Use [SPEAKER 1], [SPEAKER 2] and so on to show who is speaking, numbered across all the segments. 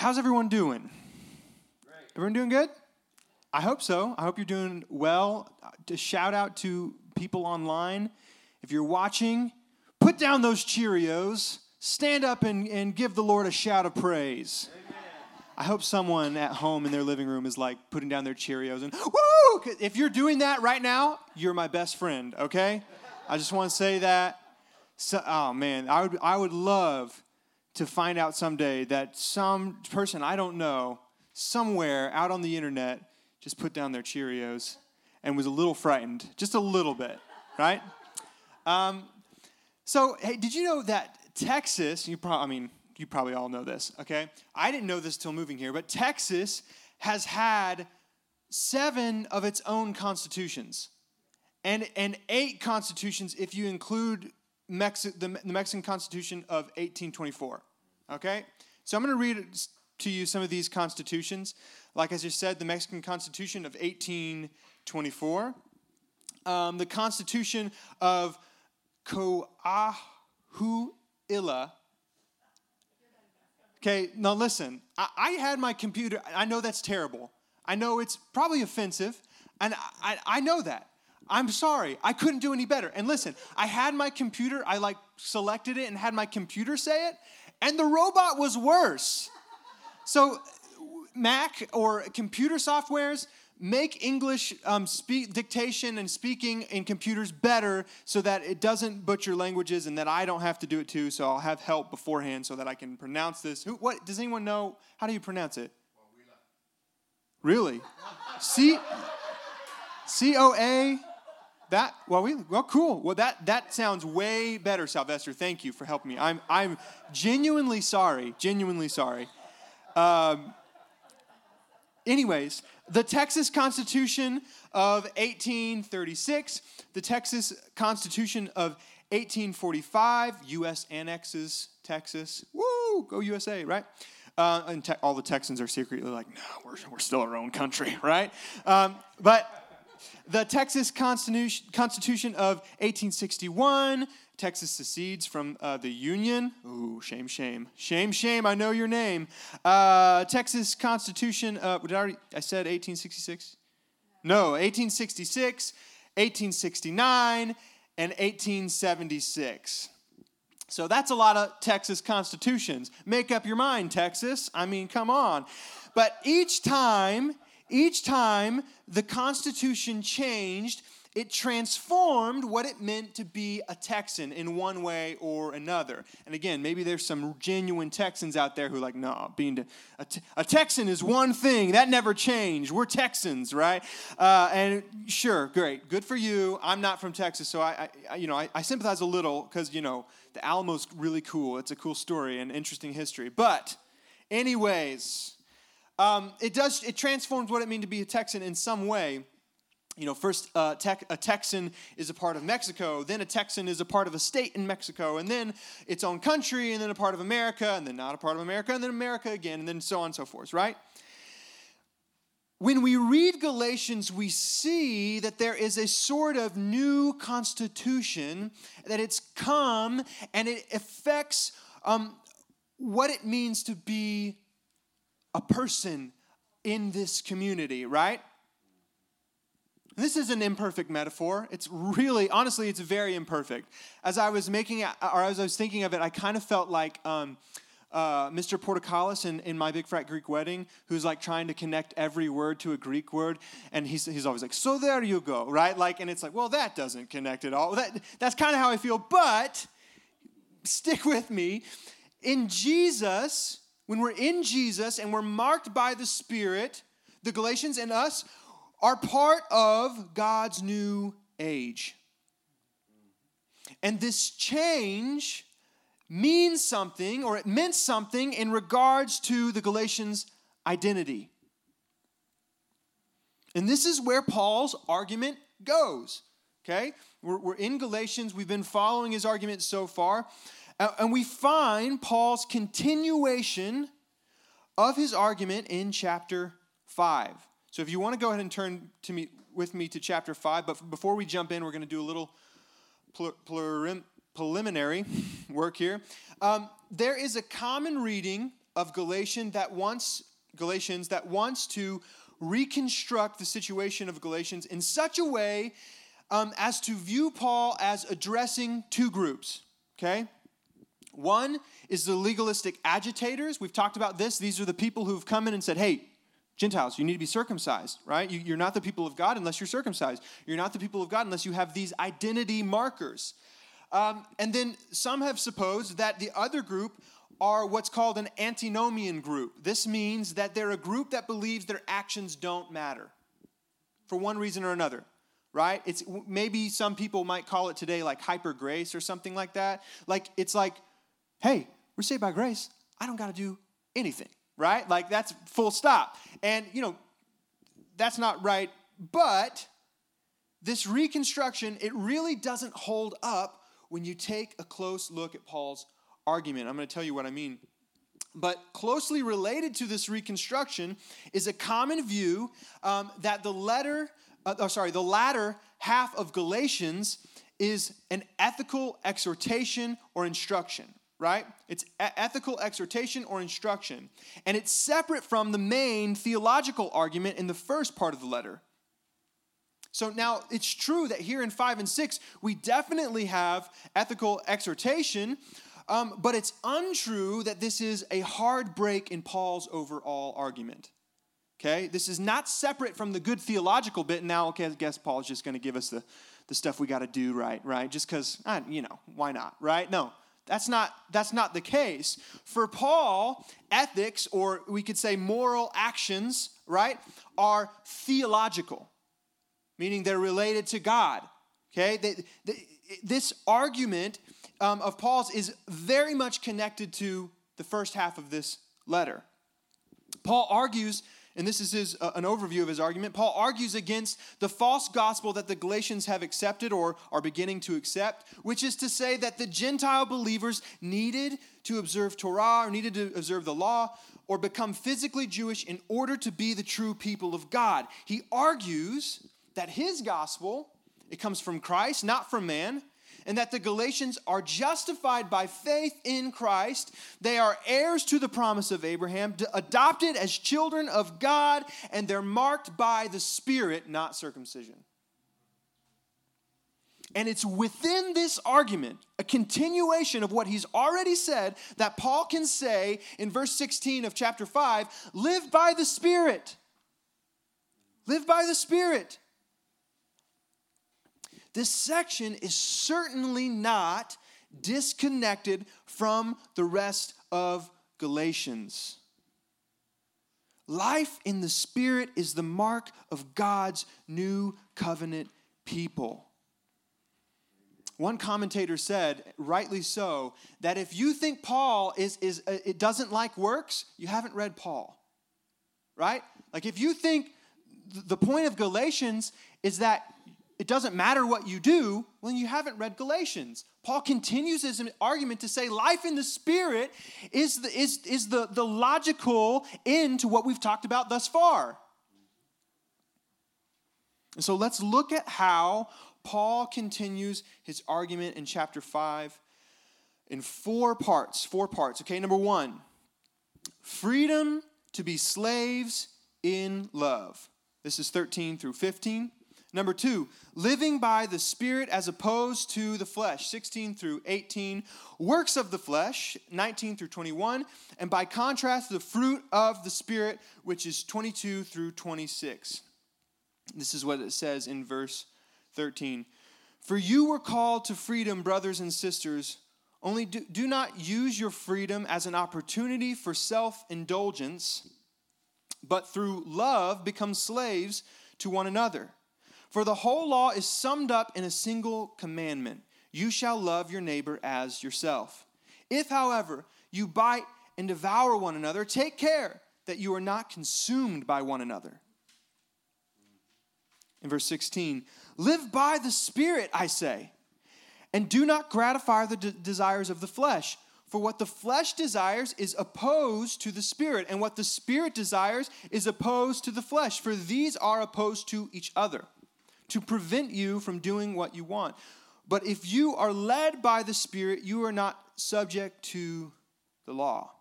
[SPEAKER 1] how's everyone doing? Everyone doing good? I hope so. I hope you're doing well. To shout out to people online. If you're watching, put down those Cheerios, stand up and, and give the Lord a shout of praise. I hope someone at home in their living room is like putting down their Cheerios and woo! If you're doing that right now, you're my best friend, okay? I just want to say that. So, oh man, I would, I would love to find out someday that some person I don't know, somewhere out on the internet, just put down their Cheerios and was a little frightened, just a little bit, right? Um, so, hey, did you know that Texas, you probably, I mean, you probably all know this, okay? I didn't know this till moving here, but Texas has had seven of its own constitutions and, and eight constitutions if you include Mexi- the, the Mexican Constitution of 1824, okay? So I'm going to read to you some of these constitutions. Like I just said, the Mexican Constitution of 1824, um, the Constitution of Coahuila. Okay, now listen, I, I, had my computer, I know that's terrible. I know it's probably offensive, and I, I know that. I'm sorry, I couldn't do any better. And listen, I had my computer, I like selected it and had my computer say it, and the robot was worse. So, Mac or computer softwares, make English um, speak, dictation and speaking in computers better so that it doesn't butcher languages and that I don't have to do it too. So I'll have help beforehand so that I can pronounce this. Who, what does anyone know? How do you pronounce it? Really? C C O A. That well, we well, cool. Well, that that sounds way better, Sylvester. Thank you for helping me. I'm I'm genuinely sorry. Genuinely sorry. Um, anyways, the Texas Constitution of 1836, the Texas Constitution of 1845, U.S. annexes Texas. Woo, go USA, right? Uh, and te- all the Texans are secretly like, no, we're, we're still our own country, right? Um, but the Texas Constitution, Constitution of 1861, Texas secedes from uh, the Union. Ooh, shame, shame. Shame, shame, I know your name. Uh, Texas Constitution, uh, did I, already, I said 1866? No, 1866, 1869, and 1876. So that's a lot of Texas constitutions. Make up your mind, Texas. I mean, come on. But each time, each time the Constitution changed, it transformed what it meant to be a Texan in one way or another. And again, maybe there's some genuine Texans out there who like, no, being a, a Texan is one thing that never changed. We're Texans, right? Uh, and sure, great, good for you. I'm not from Texas, so I, I you know, I, I sympathize a little because you know the Alamo's really cool. It's a cool story and interesting history. But, anyways, um, it does it transforms what it means to be a Texan in some way you know, first uh, a Texan is a part of Mexico, then a Texan is a part of a state in Mexico, and then its own country, and then a part of America, and then not a part of America, and then America again, and then so on and so forth, right? When we read Galatians, we see that there is a sort of new constitution, that it's come and it affects um, what it means to be a person in this community, right? This is an imperfect metaphor. It's really, honestly, it's very imperfect. As I was making it, or as I was thinking of it, I kind of felt like um, uh, Mr. Portokalos in, in My Big Fat Greek Wedding, who's like trying to connect every word to a Greek word. And he's, he's always like, so there you go, right? Like, and it's like, well, that doesn't connect at all. That, that's kind of how I feel. But stick with me. In Jesus, when we're in Jesus and we're marked by the Spirit, the Galatians and us are part of God's new age. And this change means something, or it meant something in regards to the Galatians' identity. And this is where Paul's argument goes. Okay? We're, we're in Galatians. We've been following his argument so far. And we find Paul's continuation of his argument in chapter 5. So if you want to go ahead and turn to me with me to chapter 5, but before we jump in, we're going to do a little preliminary work here. Um, there is a common reading of Galatian that wants Galatians that wants to reconstruct the situation of Galatians in such a way um, as to view Paul as addressing two groups. Okay? One is the legalistic agitators. We've talked about this. These are the people who've come in and said, hey, Gentiles, you need to be circumcised, right? You, are not the people of God unless you're circumcised. You're not the people of God unless you have these identity markers. Um, and then some have supposed that the other group are what's called an antinomian group. This means that they're a group that believes their actions don't matter for one reason or another right it's maybe some people might call it today like hyper grace or something like that like it's like hey we're saved by grace i don't got to do anything right like that's full stop and you know that's not right but this reconstruction it really doesn't hold up when you take a close look at paul's argument. I'm going to tell you what I mean. But closely related to this reconstruction is a common view um, that the letter, uh, oh, sorry, the latter half of Galatians is an ethical exhortation or instruction, right? It's ethical exhortation or instruction. And it's separate from the main theological argument in the first part of the letter. So now it's true that here in 5 and 6, we definitely have ethical exhortation, um, but it's untrue that this is a hard break in Paul's overall argument. Okay? This is not separate from the good theological bit. Now, okay, I guess Paul's just going to give us the, the stuff we got to do right, right? Just because, you know, why not, right? No, that's not, that's not the case. For Paul, ethics, or we could say moral actions, right, are theological, meaning they're related to God. Okay? They, they, this argument um, of Paul's is very much connected to the first half of this letter. Paul argues, and this is his, uh, an overview of his argument. Paul argues against the false gospel that the Galatians have accepted or are beginning to accept, which is to say that the Gentile believers needed to observe Torah or needed to observe the law or become physically Jewish in order to be the true people of God. He argues that his gospel, it comes from Christ, not from man, and that the Galatians are justified by faith in Christ. They are heirs to the promise of Abraham, adopted as children of God, and they're marked by the Spirit, not circumcision. And it's within this argument, a continuation of what he's already said, that Paul can say in verse 16 of chapter 5 live by the Spirit. Live by the Spirit. This section is certainly not disconnected from the rest of Galatians. Life in the Spirit is the mark of God's new covenant people. One commentator said, rightly so, that if you think Paul is, is uh, it doesn't like works, you haven't read Paul. Right? Like if you think the point of Galatians is that it doesn't matter what you do, well, you haven't read Galatians. Paul continues his argument to say life in the Spirit is the, is, is the, the logical end to what we've talked about thus far. And so let's look at how Paul continues his argument in chapter 5 in four parts. Four parts. Okay, number one freedom to be slaves in love. This is 13 through 15. Number two, living by the Spirit as opposed to the flesh, 16 through 18. Works of the flesh, 19 through 21. And by contrast, the fruit of the Spirit, which is 22 through 26. This is what it says in verse 13. For you were called to freedom, brothers and sisters. Only do, do not use your freedom as an opportunity for self indulgence, but through love become slaves to one another. For the whole law is summed up in a single commandment you shall love your neighbor as yourself. If, however, you bite and devour one another, take care that you are not consumed by one another. In verse 16, live by the Spirit, I say, and do not gratify the de- desires of the flesh. For what the flesh desires is opposed to the Spirit, and what the Spirit desires is opposed to the flesh, for these are opposed to each other to prevent you from doing what you want. But if you are led by the Spirit, you are not subject to the law.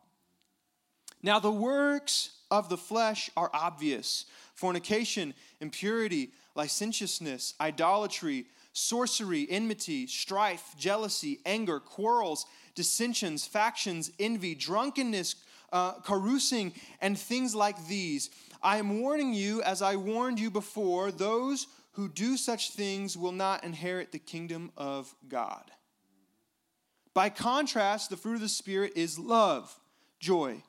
[SPEAKER 1] Now, the works of the flesh are obvious fornication, impurity, licentiousness, idolatry, sorcery, enmity, strife, jealousy, anger, quarrels, dissensions, factions, envy, drunkenness, uh, carousing, and things like these. I am warning you, as I warned you before, those who do such things will not inherit the kingdom of God. By contrast, the fruit of the Spirit is love, joy,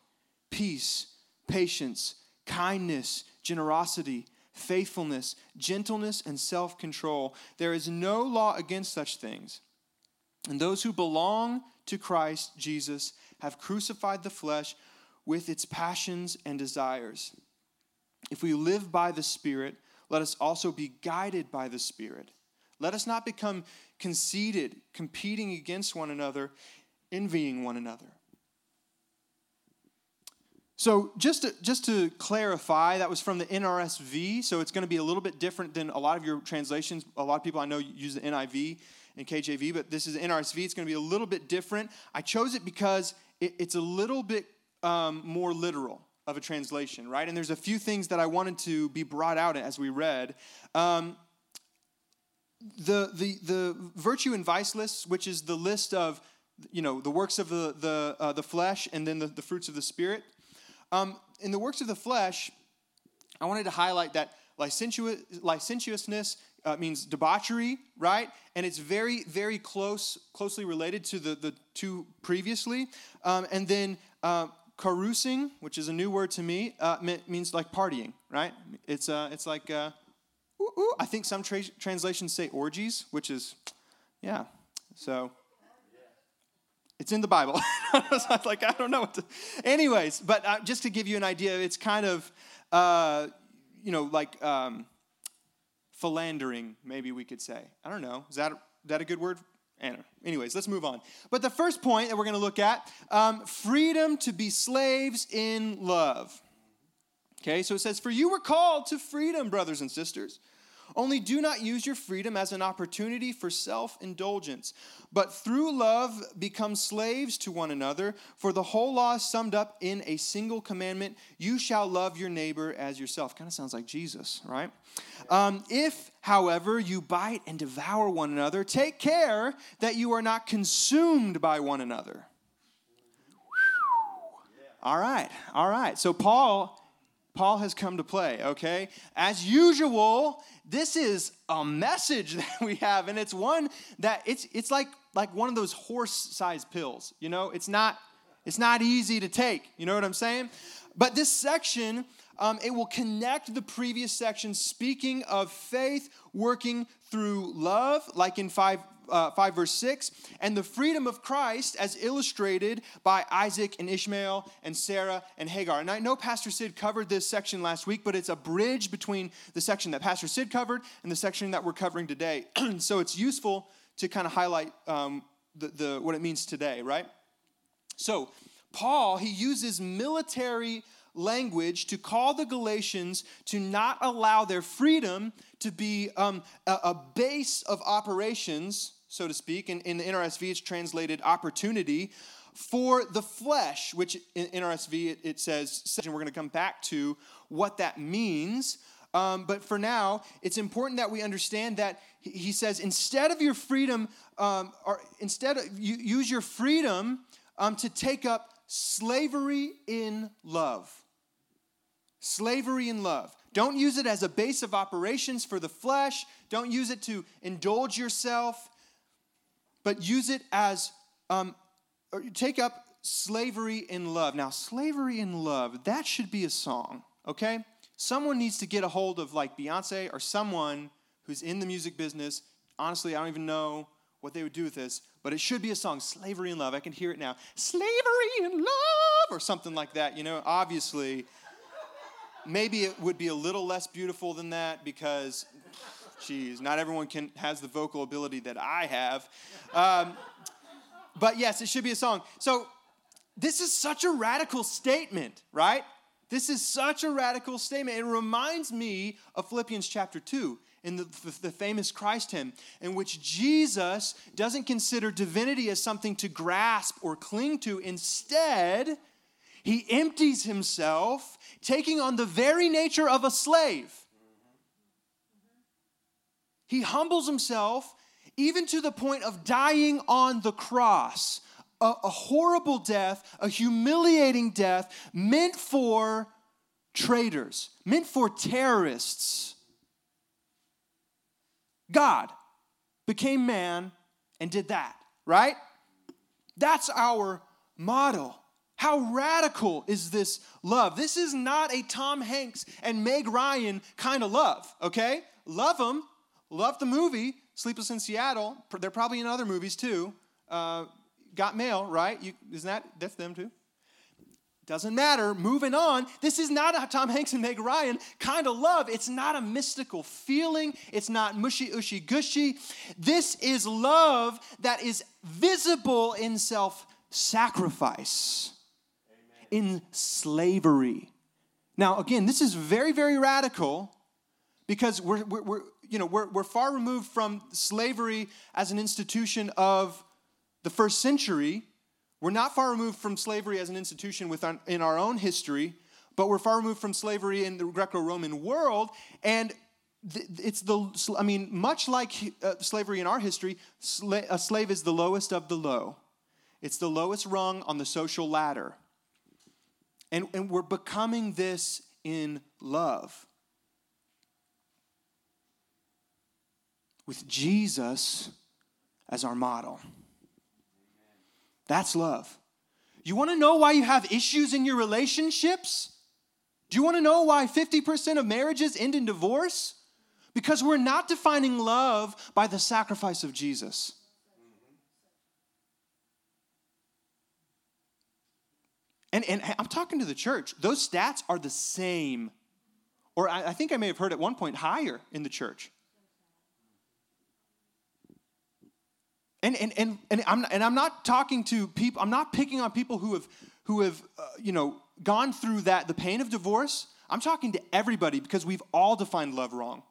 [SPEAKER 1] peace, patience, kindness, generosity, faithfulness, gentleness, and self control. There is no law against such things. And those who belong to Christ Jesus have crucified the flesh with its passions and desires. If we live by the Spirit, let us also be guided by the Spirit. Let us not become conceited, competing against one another, envying one another. So just to, just to clarify, that was from the NRSV, so it's going to be a little bit different than a lot of your translations. A lot of people I know use the NIV and KJV, but this is NRSV. It's going to be a little bit different. I chose it because it, it's a little bit um, more literal of a translation, right? And there's a few things that I wanted to be brought out as we read. Um, the, the, the virtue and vice lists, which is the list of you know the works of the, the, uh, the flesh and then the, the fruits of the spirit um, in the works of the flesh, I wanted to highlight that licentious, licentiousness uh, means debauchery, right? And it's very, very close, closely related to the, the two previously. Um, and then uh, carousing, which is a new word to me, uh, means like partying, right? It's, uh, it's like, uh, ooh, ooh. I think some tra- translations say orgies, which is, yeah. So it's in the Bible. so I was like, I don't know what to. Anyways, but uh, just to give you an idea, it's kind of, uh, you know, like um, philandering, maybe we could say. I don't know. Is that, that a good word? Anyways, let's move on. But the first point that we're going to look at um, freedom to be slaves in love. Okay, so it says, For you were called to freedom, brothers and sisters. Only do not use your freedom as an opportunity for self indulgence, but through love become slaves to one another. For the whole law is summed up in a single commandment you shall love your neighbor as yourself. Kind of sounds like Jesus, right? Um, if, however, you bite and devour one another, take care that you are not consumed by one another. All right, all right. So Paul Paul has come to play, okay? As usual, this is a message that we have, and it's one that it's it's like like one of those horse-sized pills, you know? It's not it's not easy to take, you know what I'm saying? But this section, um, it will connect the previous section, speaking of faith working through love, like in 5 uh, 5, verse 6, and the freedom of Christ as illustrated by Isaac and Ishmael and Sarah and Hagar. And I know Pastor Sid covered this section last week, but it's a bridge between the section that Pastor Sid covered and the section that we're covering today. so it's useful to kind of highlight um, the, the, what it means today, right? So, Paul, he uses military language to call the Galatians to not allow their freedom to be um, a, a, base of operations so to speak. In, in the NRSV, it's translated opportunity for the flesh, which in NRSV it, it says, and we're going to come back to what that means. Um, but for now, it's important that we understand that he says instead of your freedom, um, or instead of you use your freedom um, to take up slavery in love. Slavery in love. Don't use it as a base of operations for the flesh. Don't use it to indulge yourself but use it as um, take up slavery in love. Now, slavery in love, that should be a song, okay? Someone needs to get a hold of like Beyonce or someone who's in the music business. Honestly, I don't even know what they would do with this, but it should be a song, Slavery in Love. I can hear it now. Slavery in Love, or something like that, you know? Obviously, maybe it would be a little less beautiful than that because Jeez, not everyone can has the vocal ability that I have. Um, but yes, it should be a song. So this is such a radical statement, right? This is such a radical statement. It reminds me of Philippians chapter 2 in the, the, famous Christ hymn, in which Jesus doesn't consider divinity as something to grasp or cling to. Instead, He empties himself, taking on the very nature of a slave. He humbles himself even to the point of dying on the cross. A, a, horrible death, a humiliating death meant for traitors, meant for terrorists. God became man and did that, right? That's our model. How radical is this love? This is not a Tom Hanks and Meg Ryan kind of love, okay? Love them, love the movie, Sleepless in Seattle. They're probably in other movies too. Uh, got mail, right? You, isn't that, that's them too? Doesn't matter. Moving on. This is not a Tom Hanks and Meg Ryan kind of love. It's not a mystical feeling. It's not mushy, ushy, gushy. This is love that is visible in self sacrifice, in slavery. Now, again, this is very, very radical because we're, we're, we're you know, we're, we're far removed from slavery as an institution of the first century we're not far removed from slavery as an institution in our own history, but we're far removed from slavery in the Greco Roman world. And it's the, I mean, much like uh, slavery in our history, sla- a slave is the lowest of the low. It's the lowest rung on the social ladder. And, and we're becoming this in love. With Jesus as our model. That's love. You want to know why you have issues in your relationships? Do you want to know why 50% of marriages end in divorce? Because we're not defining love by the sacrifice of Jesus. And, and I'm talking to the church. Those stats are the same. Or I, I think I may have heard at one point higher in the church. And, and, and, and, I'm, and I'm not talking to people, I'm not picking on people who have, who have uh, you know, gone through that, the pain of divorce. I'm talking to everybody because we've all defined love wrong.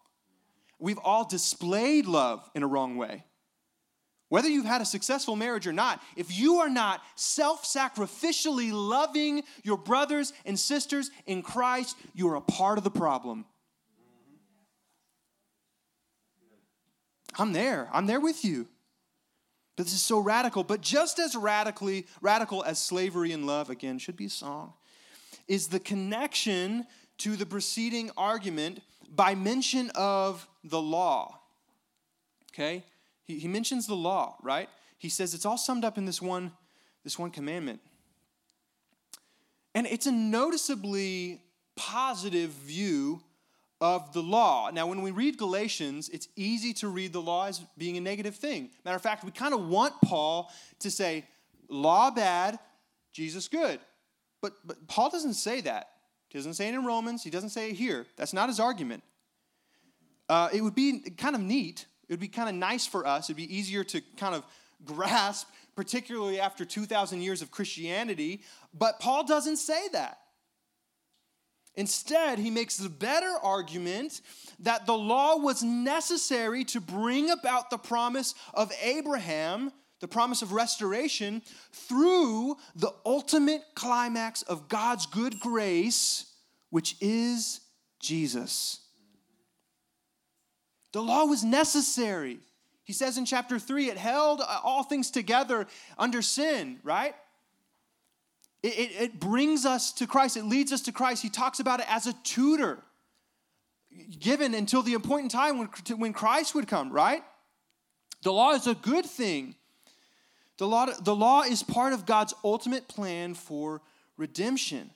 [SPEAKER 1] We've all displayed love in a wrong way. Whether you've had a successful marriage or not, if you are not self sacrificially loving your brothers and sisters in Christ, you are a part of the problem. I'm there. I'm there with you. This is so radical. But just as radically radical as slavery and love, again, should be a song, is the connection to the preceding argument by mention of the law. Okay? He, he mentions the law, right? He says it's all summed up in this one, this one commandment. And it's a noticeably positive view of the law. Now, when we read Galatians, it's easy to read the law as being a negative thing. Matter of fact, we kind of want Paul to say, law bad, Jesus good. But, but Paul doesn't say that. He doesn't say it in Romans, he doesn't say it here. That's not his argument. Uh, it would be kind of neat, it would be kind of nice for us, it'd be easier to kind of grasp, particularly after 2,000 years of Christianity. But Paul doesn't say that. Instead, he makes the better argument that the law was necessary to bring about the promise of Abraham, the promise of restoration, through the ultimate climax of God's good grace, which is Jesus. The law was necessary. He says in chapter 3, it held all things together under sin, right? It, it, it, brings us to Christ, it leads us to Christ. He talks about it as a tutor given until the appointed time when, when Christ would come, right? The law is a good thing. The law, the law is part of God's ultimate plan for redemption.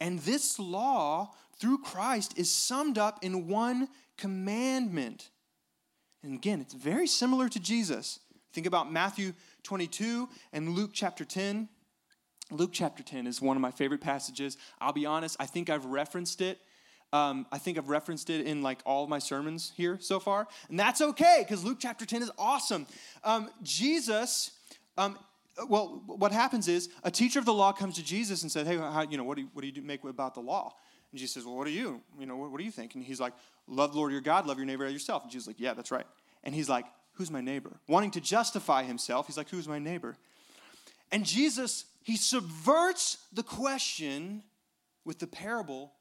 [SPEAKER 1] And this law, through Christ, is summed up in one commandment. And again, it's very similar to Jesus. Think about Matthew 22 and Luke chapter 10. Luke chapter 10 is one of my favorite passages. I'll be honest, I think I've referenced it. Um, I think I've referenced it in like all of my sermons here so far. And that's okay because Luke chapter 10 is awesome. Um, Jesus, um, well, what happens is a teacher of the law comes to Jesus and says, Hey, how, you know, what do you, what do you make about the law? And Jesus says, Well, what do you? You know, what, what do you think? And he's like, Love Lord your God, love your neighbor as yourself. And Jesus like, Yeah, that's right. And he's like, Who's my neighbor? Wanting to justify himself, he's like, Who's my neighbor? And Jesus, he subverts the question with the parable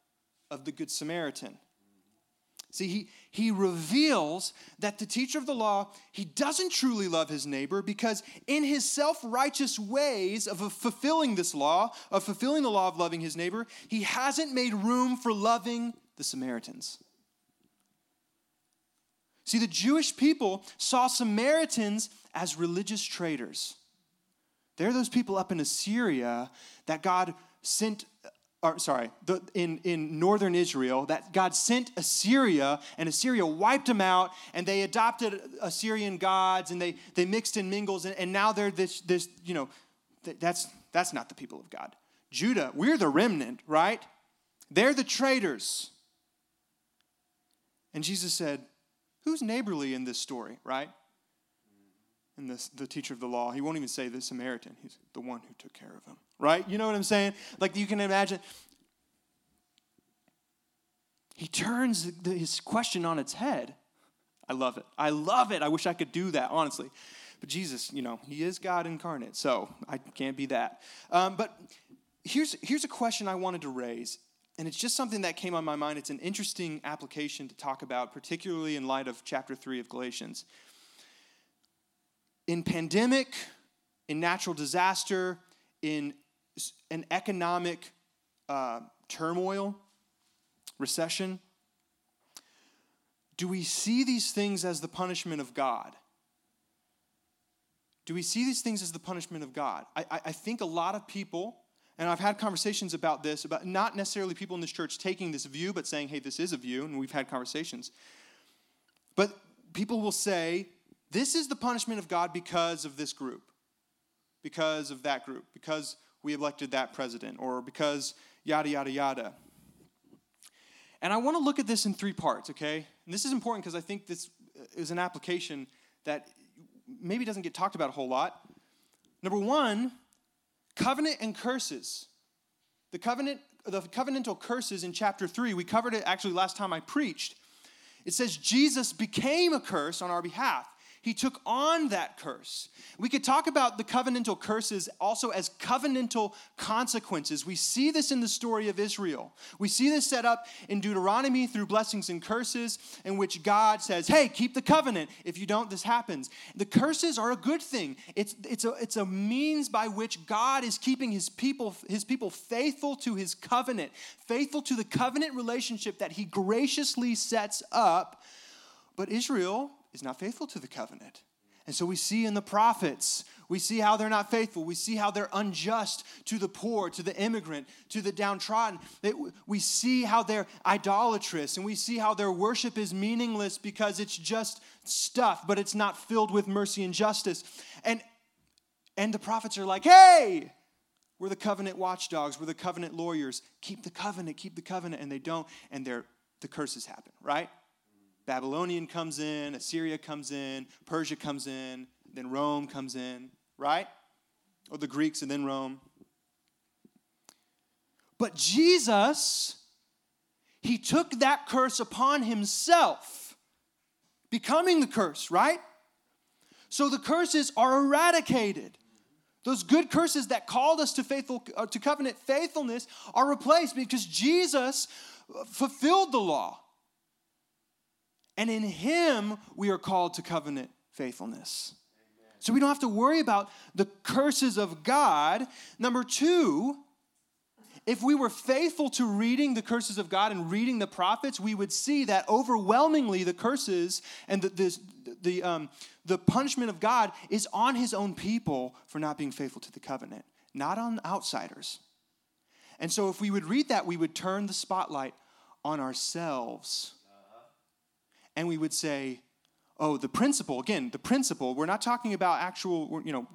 [SPEAKER 1] of the Good Samaritan. See, he, he reveals that the teacher of the law, he doesn't truly love his neighbor because in his self-righteous ways of fulfilling this law, of fulfilling the law of loving his neighbor, he hasn't made room for loving the Samaritans. See, the Jewish people saw Samaritans as religious traitors. They're those people up in Assyria that God sent uh, or sorry, the, in, in northern Israel, that God sent Assyria, and Assyria wiped them out, and they adopted Assyrian gods, and they, they mixed and mingles, and, and now they're this, this, you know, that's, that's not the people of God. Judah, we're the remnant, right? They're the traitors. And Jesus said, Who's neighborly in this story, right? And this, the teacher of the law, he won't even say the Samaritan. He's the one who took care of him right? You know what I'm saying? Like you can imagine. He turns his question on its head. I love it. I love it. I wish I could do that, honestly. But Jesus, you know, he is God incarnate, so I can't be that. Um, but here's, here's a question I wanted to raise, and it's just something that came on my mind. It's an interesting application to talk about, particularly in light of chapter 3 of Galatians. In pandemic, in natural disaster, in an economic uh, turmoil, recession, do we see these things as the punishment of God? Do we see these things as the punishment of God? I, I, think a lot of people, and I've had conversations about this, about not necessarily people in this church taking this view, but saying, hey, this is a view, and we've had conversations. But people will say, this is the punishment of God because of this group, because of that group, because we elected that president, or because yada, yada, yada. And I want to look at this in three parts, okay? And this is important because I think this is an application that maybe doesn't get talked about a whole lot. Number one, covenant and curses. The covenant, the covenantal curses in chapter three, we covered it actually last time I preached. It says Jesus became a curse on our behalf. He took on that curse. We could talk about the covenantal curses also as covenantal consequences. We see this in the story of Israel. We see this set up in Deuteronomy through blessings and curses, in which God says, Hey, keep the covenant. If you don't, this happens. The curses are a good thing. It's, it's, a, it's a means by which God is keeping his people, his people faithful to his covenant, faithful to the covenant relationship that he graciously sets up. But Israel is not faithful to the covenant. And so we see in the prophets, we see how they're not faithful. We see how they're unjust to the poor, to the immigrant, to the downtrodden. We see how they're idolatrous, and we see how their worship is meaningless because it's just stuff, but it's not filled with mercy and justice. And, and the prophets are like, hey, we're the covenant watchdogs, we're the covenant lawyers. Keep the covenant, keep the covenant. And they don't, and the curses happen, right? Babylonian comes in, Assyria comes in, Persia comes in, then Rome comes in, right? Or the Greeks and then Rome. But Jesus, he took that curse upon himself, becoming the curse, right? So the curses are eradicated. Those good curses that called us to faithful uh, to covenant faithfulness are replaced because Jesus fulfilled the law. And in Him, we are called to covenant faithfulness. So we don't have to worry about the curses of God. Number two, if we were faithful to reading the curses of God and reading the prophets, we would see that overwhelmingly the curses and the, the, the, um, the punishment of God is on his own people for not being faithful to the covenant, not on outsiders. And so if we would read that, we would turn the spotlight on ourselves and we would say, oh, the principle, again, the principle, we're not talking about actual, you know,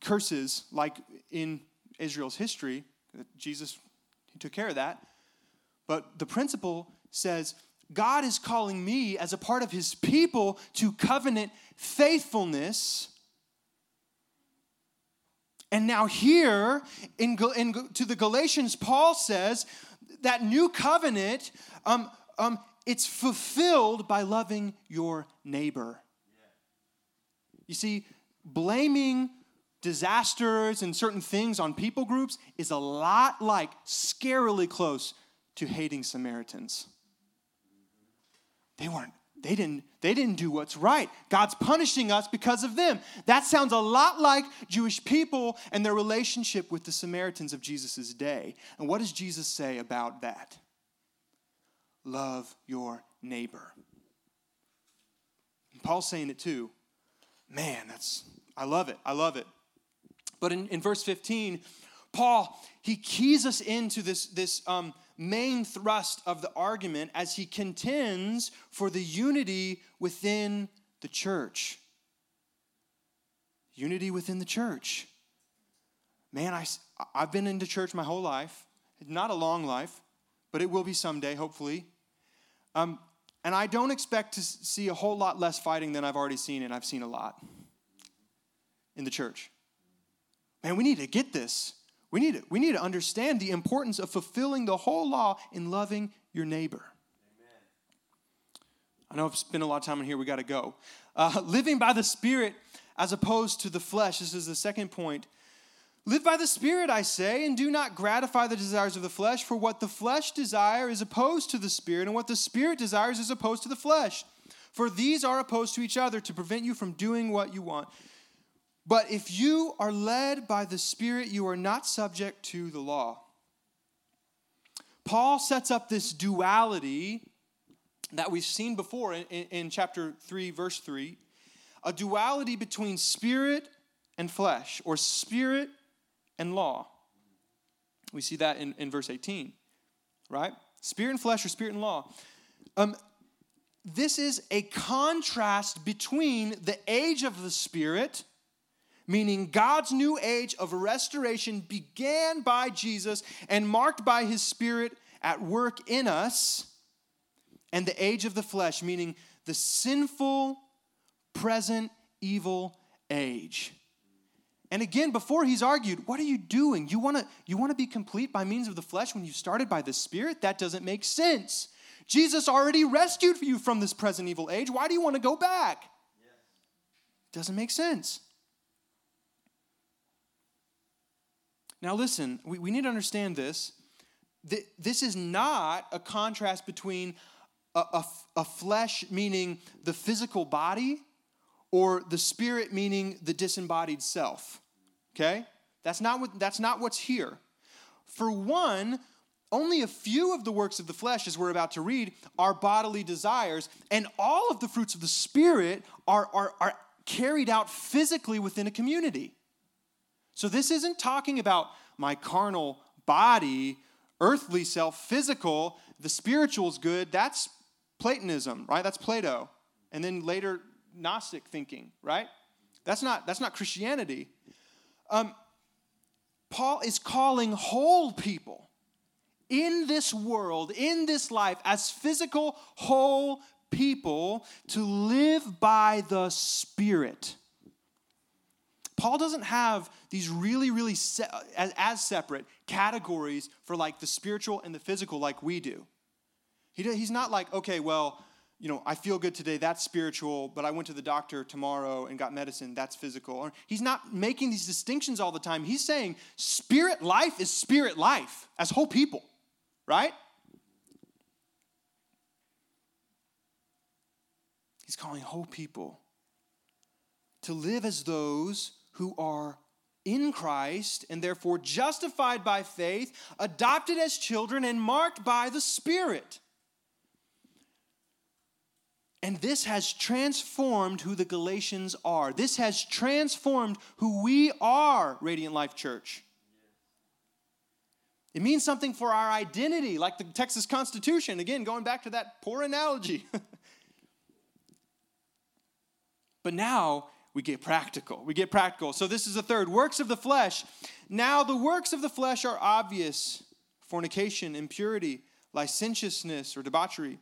[SPEAKER 1] curses like in Israel's history. Jesus, he took care of that. But the principle says, God is calling me as a part of his people to covenant faithfulness. And now, here in, in, to the Galatians, Paul says that new covenant um, um, it's fulfilled by loving your neighbor. You see, blaming disasters and certain things on people groups is a lot like scarily close to hating Samaritans. They weren't they didn't they didn't do what's right. God's punishing us because of them. That sounds a lot like Jewish people and their relationship with the Samaritans of Jesus' day. And what does Jesus say about that? Love your neighbor. And Paul's saying it too. Man, that's I love it. I love it. But in, in verse 15, Paul, he keys us into this, this um, main thrust of the argument as he contends for the unity within the church. Unity within the church. Man, I, I've been into church my whole life. Not a long life, but it will be someday, hopefully. Um, and I don't expect to see a whole lot less fighting than I've already seen, and I've seen a lot in the church. Man, we need to get this. We need, to, we need to understand the importance of fulfilling the whole law in loving your neighbor. Amen. I know I've spent a lot of time in here, we got to go. Uh, living by the Spirit as opposed to the flesh. This is the second point. Live by the Spirit, I say, and do not gratify the desires of the flesh, for what the flesh desire is opposed to the Spirit, and what the Spirit desires is opposed to the flesh. For these are opposed to each other to prevent you from doing what you want. But if you are led by the Spirit, you are not subject to the law. Paul sets up this duality that we've seen before in, in, in, chapter 3, verse 3 a duality between spirit and flesh, or spirit and law. We see that in, in verse 18, right? Spirit and flesh, or spirit and law. Um, this is a contrast between the age of the spirit meaning God's new age of restoration began by Jesus and marked by his spirit at work in us, and the age of the flesh, meaning the sinful, present, evil age. And again, before he's argued, what are you doing? You want to you want to be complete by means of the flesh when you started by the spirit? That doesn't make sense. Jesus already rescued you from this present evil age. Why do you want to go back? Doesn't make sense. Now, listen, we, we need to understand this. This is not a contrast between a, a, a flesh, meaning the physical body, or the spirit, meaning the disembodied self. Okay? That's not, what, that's not what's here. For one, only a few of the works of the flesh, as we're about to read, are bodily desires, and all of the fruits of the Spirit are, are, are carried out physically within a community. So this isn't talking about my carnal body, earthly self, physical. The spiritual is good. That's Platonism, right? That's Plato. And then later Gnostic thinking, right? That's not that's not Christianity. Um, Paul is calling whole people in this world, in this life, as physical whole people to live by the Spirit. Paul doesn't have these really, really se- as, as, separate categories for like the spiritual and the physical like we do. He, he's not like, okay, well, you know, I feel good today, that's spiritual, but I went to the doctor tomorrow and got medicine, that's physical. He's not making these distinctions all the time. He's saying spirit life is spirit life as whole people, right? He's calling whole people to live as those who are in Christ and therefore justified by faith, adopted as children, and marked by the Spirit. And this has transformed who the Galatians are. This has transformed who we are, Radiant Life Church. It means something for our identity, like the Texas Constitution. Again, going back to that poor analogy. but now we get practical. We get practical. So this is the third works of the flesh. Now, the works of the flesh are obvious fornication, impurity, licentiousness or debauchery,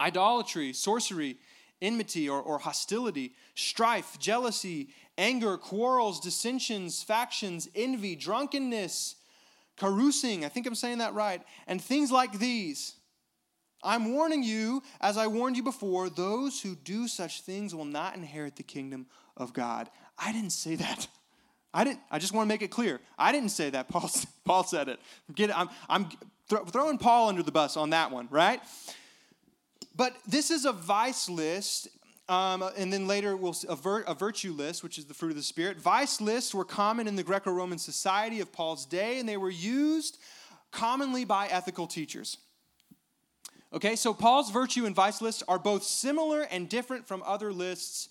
[SPEAKER 1] idolatry, sorcery, enmity or, or hostility, strife, jealousy, anger, quarrels, dissensions, factions, envy, drunkenness, carousing. I think I'm saying that right. And things like these I'm warning you, as I warned you before, those who do such things will not inherit the kingdom of God. I didn't say that. I didn't. I just want to make it clear. I didn't say that. Paul, Paul said it. Get it. I'm, I'm throwing Paul under the bus on that one, right? But this is a vice list, um, and then later we'll a, a virtue list, which is the fruit of the spirit. Vice lists were common in the Greco-Roman society of Paul's day, and they were used commonly by ethical teachers. Okay, so Paul's virtue and vice lists are both similar and different from other lists.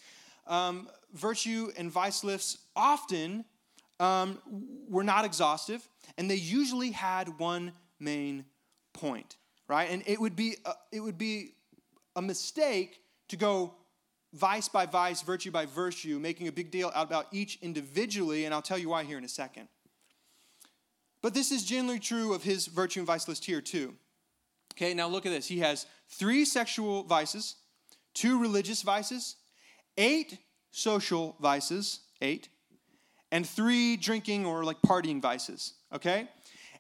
[SPEAKER 1] Um, virtue and vice lists often um, were not exhaustive, and they usually had one main point, right? And it would be a, it would be a mistake to go vice by vice, virtue by virtue, making a big deal out about each individually, and I'll tell you why here in a second. But this is generally true of his virtue and vice list here too. Okay, now look at this. He has three sexual vices, two religious vices, eight social vices, eight, and three drinking or like partying vices. Okay?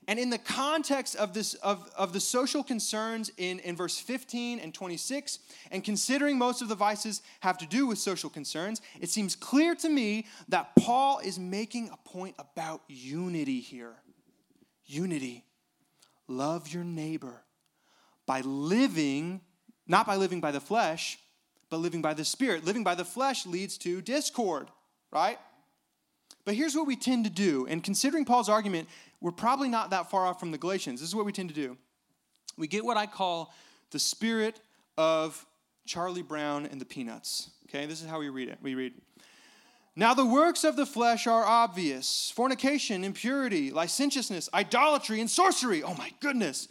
[SPEAKER 1] And in the context of this of, of the social concerns in, in verse 15 and 26, and considering most of the vices have to do with social concerns, it seems clear to me that Paul is making a point about unity here. Unity. Love your neighbor by living, not by living by the flesh, but living by the Spirit. Living by the flesh leads to discord, right? But here's what we tend to do. And considering Paul's argument, we're probably not that far off from the Galatians. This is what we tend to do. We get what I call the spirit of Charlie Brown and the Peanuts. Okay, this is how we read it. We read, Now the works of the flesh are obvious fornication, impurity, licentiousness, idolatry, and sorcery. Oh my goodness.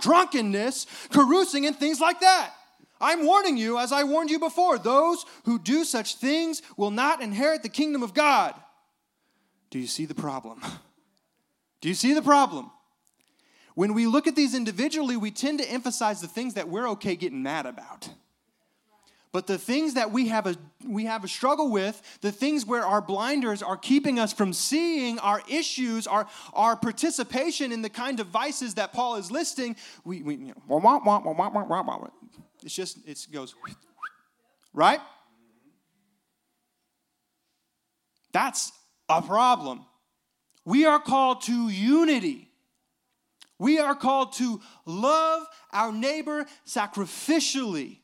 [SPEAKER 1] Drunkenness, carousing, and things like that. I'm warning you, as I warned you before, those who do such things will not inherit the kingdom of God. Do you see the problem? Do you see the problem? When we look at these individually, we tend to emphasize the things that we're okay getting mad about. But the things that we have a we have a struggle with, the things where our blinders are keeping us from seeing our issues, our, our participation in the kind of vices that Paul is listing, we, we you know, it's just, it goes, right? That's a problem. We are called to unity. We are called to love our neighbor sacrificially.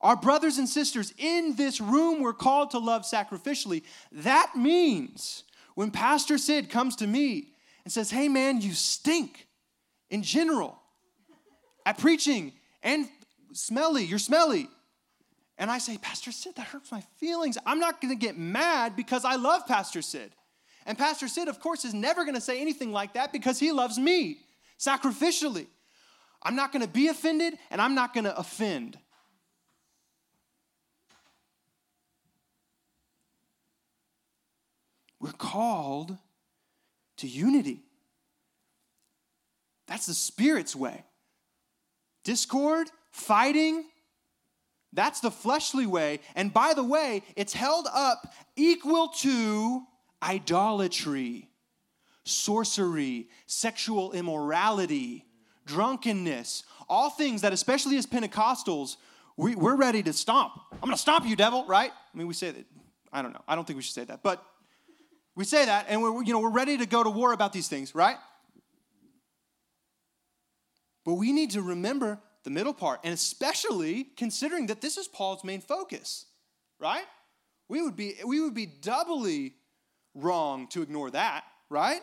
[SPEAKER 1] Our brothers and sisters in this room were called to love sacrificially. That means when Pastor Sid comes to me and says, Hey man, you stink in general at preaching and smelly, you're smelly. And I say, Pastor Sid, that hurts my feelings. I'm not gonna get mad because I love Pastor Sid. And Pastor Sid, of course, is never gonna say anything like that because he loves me sacrificially. I'm not gonna be offended and I'm not gonna offend. We're called to unity. That's the Spirit's way. Discord, fighting, that's the fleshly way. And by the way, it's held up equal to idolatry, sorcery, sexual immorality, drunkenness, all things that, especially as Pentecostals, we, we're ready to stomp. I'm going to stomp you, devil, right? I mean, we say that. I don't know. I don't think we should say that. But we say that, and we're, you know, we're ready to go to war about these things, right? But we need to remember the middle part, and especially considering that this is Paul's main focus, right? We would be, we would be doubly wrong to ignore that, right?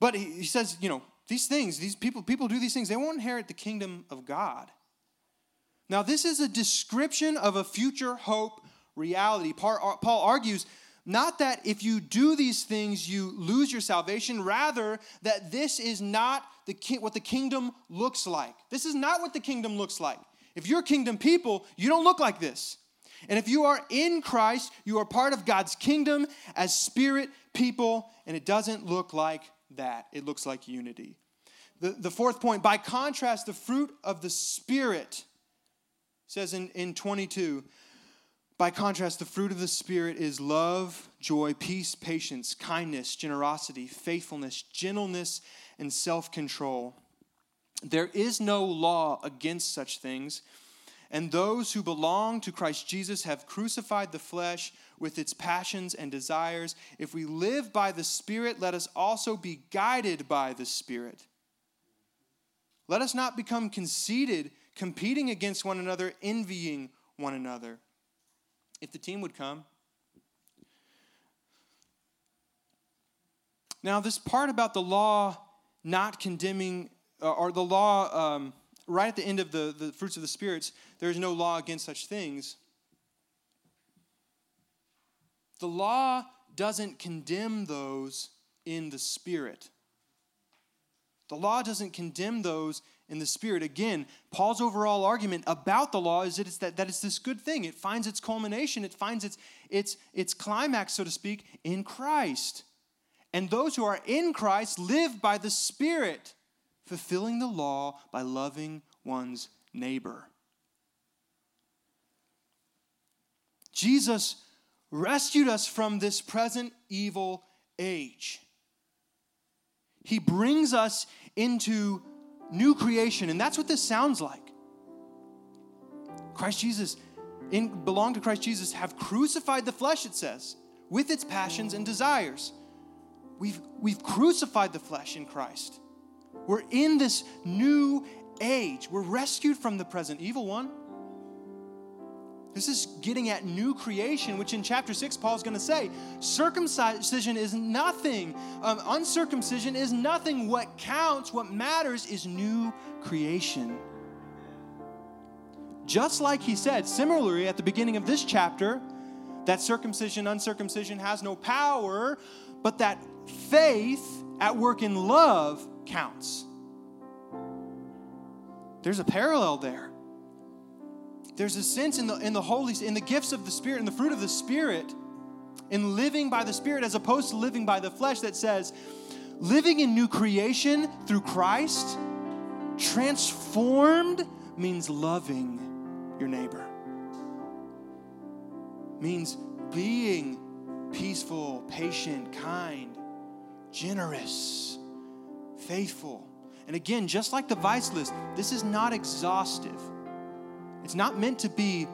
[SPEAKER 1] But he, he says, you know, these things, these people, people do these things, they won't inherit the kingdom of God. Now, this is a description of a future hope reality. Paul argues not that if you do these things you lose your salvation, rather that this is not the what the kingdom looks like. This is not what the kingdom looks like. If you're kingdom people, you don't look like this. And if you are in Christ, you are part of God's kingdom as spirit people, and it doesn't look like that. It looks like unity. The, the fourth point, by contrast, the fruit of the Spirit says in, in 22 by contrast, the fruit of the Spirit is love, joy, peace, patience, kindness, generosity, faithfulness, gentleness, and self control. There is no law against such things. And those who belong to Christ Jesus have crucified the flesh with its passions and desires. If we live by the Spirit, let us also be guided by the Spirit. Let us not become conceited, competing against one another, envying one another. If the team would come. Now, this part about the law not condemning, uh, or the law, um, right at the end of the, the fruits of the spirits, there is no law against such things. The law doesn't condemn those in the spirit. The law doesn't condemn those in the spirit. Again, Paul's overall argument about the law is that it's, that, that it's this good thing. It finds its culmination, it finds its, its, its climax, so to speak, in Christ. And those who are in Christ live by the Spirit, fulfilling the law by loving one's neighbor. Jesus rescued us from this present evil age. He brings us into new creation, and that's what this sounds like. Christ Jesus, in, belong to Christ Jesus, have crucified the flesh, it says, with its passions and desires. We've, we've crucified the flesh in Christ. We're in this new age. We're rescued from the present evil one. This is getting at new creation, which in chapter 6, Paul's going to say circumcision is nothing, um, uncircumcision is nothing. What counts, what matters is new creation. Just like he said, similarly at the beginning of this chapter, that circumcision, uncircumcision has no power, but that faith at work in love counts. There's a parallel there. There's a sense in the in the holy in the gifts of the spirit and the fruit of the spirit in living by the spirit as opposed to living by the flesh that says living in new creation through Christ transformed means loving your neighbor. Means being peaceful, patient, kind, generous, faithful. And again, just like the vice list, this is not exhaustive. It's not meant to be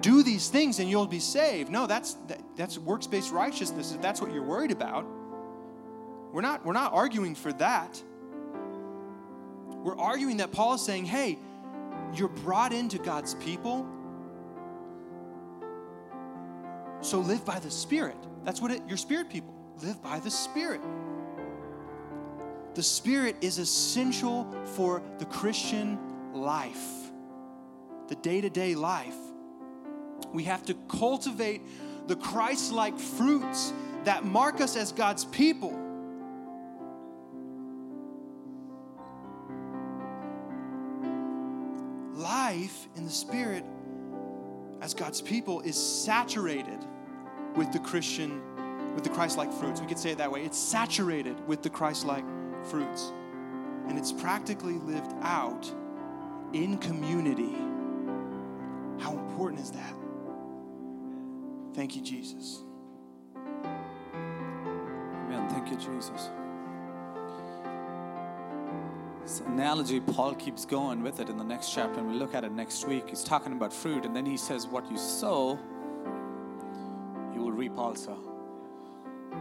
[SPEAKER 1] do these things and you'll be saved. No, that's that, that's works-based righteousness if that's what you're worried about. We're not we're not arguing for that. We're arguing that Paul is saying, "Hey, you're brought into God's people. So live by the Spirit. That's what it, your spirit people live by the Spirit. The Spirit is essential for the Christian life, the day to day life. We have to cultivate the Christ like fruits that mark us as God's people. Life in the Spirit as God's people is saturated with the Christian, with the Christ like fruits. We could say it that way. It's saturated with the Christ like fruits. And it's practically lived out in community. Important is that? Thank you, Jesus.
[SPEAKER 2] Amen. Thank you, Jesus. This analogy, Paul keeps going with it in the next chapter, and we look at it next week. He's talking about fruit, and then he says, What you sow, you will reap also.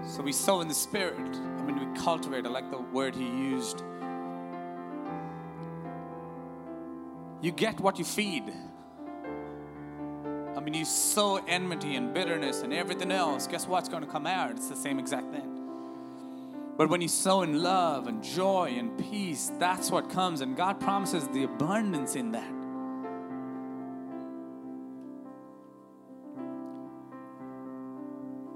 [SPEAKER 2] So we sow in the spirit. I mean, we cultivate. I like the word he used. You get what you feed. Mean, you sow enmity and bitterness and everything else. Guess what's going to come out? It's the same exact thing. But when you sow in love and joy and peace, that's what comes. And God promises the abundance in that.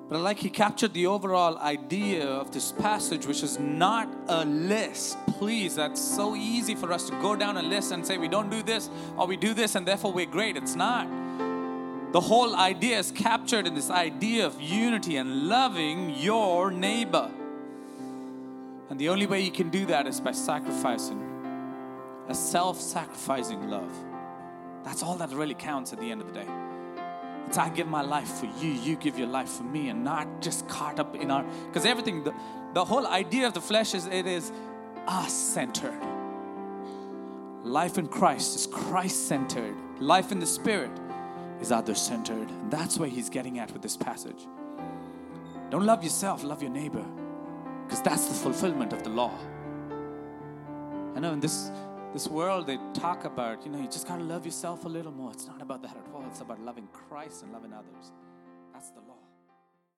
[SPEAKER 2] But I like he captured the overall idea of this passage, which is not a list. Please, that's so easy for us to go down a list and say we don't do this or we do this and therefore we're great. It's not. The whole idea is captured in this idea of unity and loving your neighbor. And the only way you can do that is by sacrificing a self sacrificing love. That's all that really counts at the end of the day. It's I give my life for you, you give your life for me, and not just caught up in our. Because everything, the, the whole idea of the flesh is it is us centered. Life in Christ is Christ centered. Life in the Spirit is other centered. That's where he's getting at with this passage. Don't love yourself, love your neighbor. Because that's the fulfillment of the law. I know in this this world they talk about, you know, you just gotta love yourself a little more. It's not about that at all. It's about loving Christ and loving others. That's the.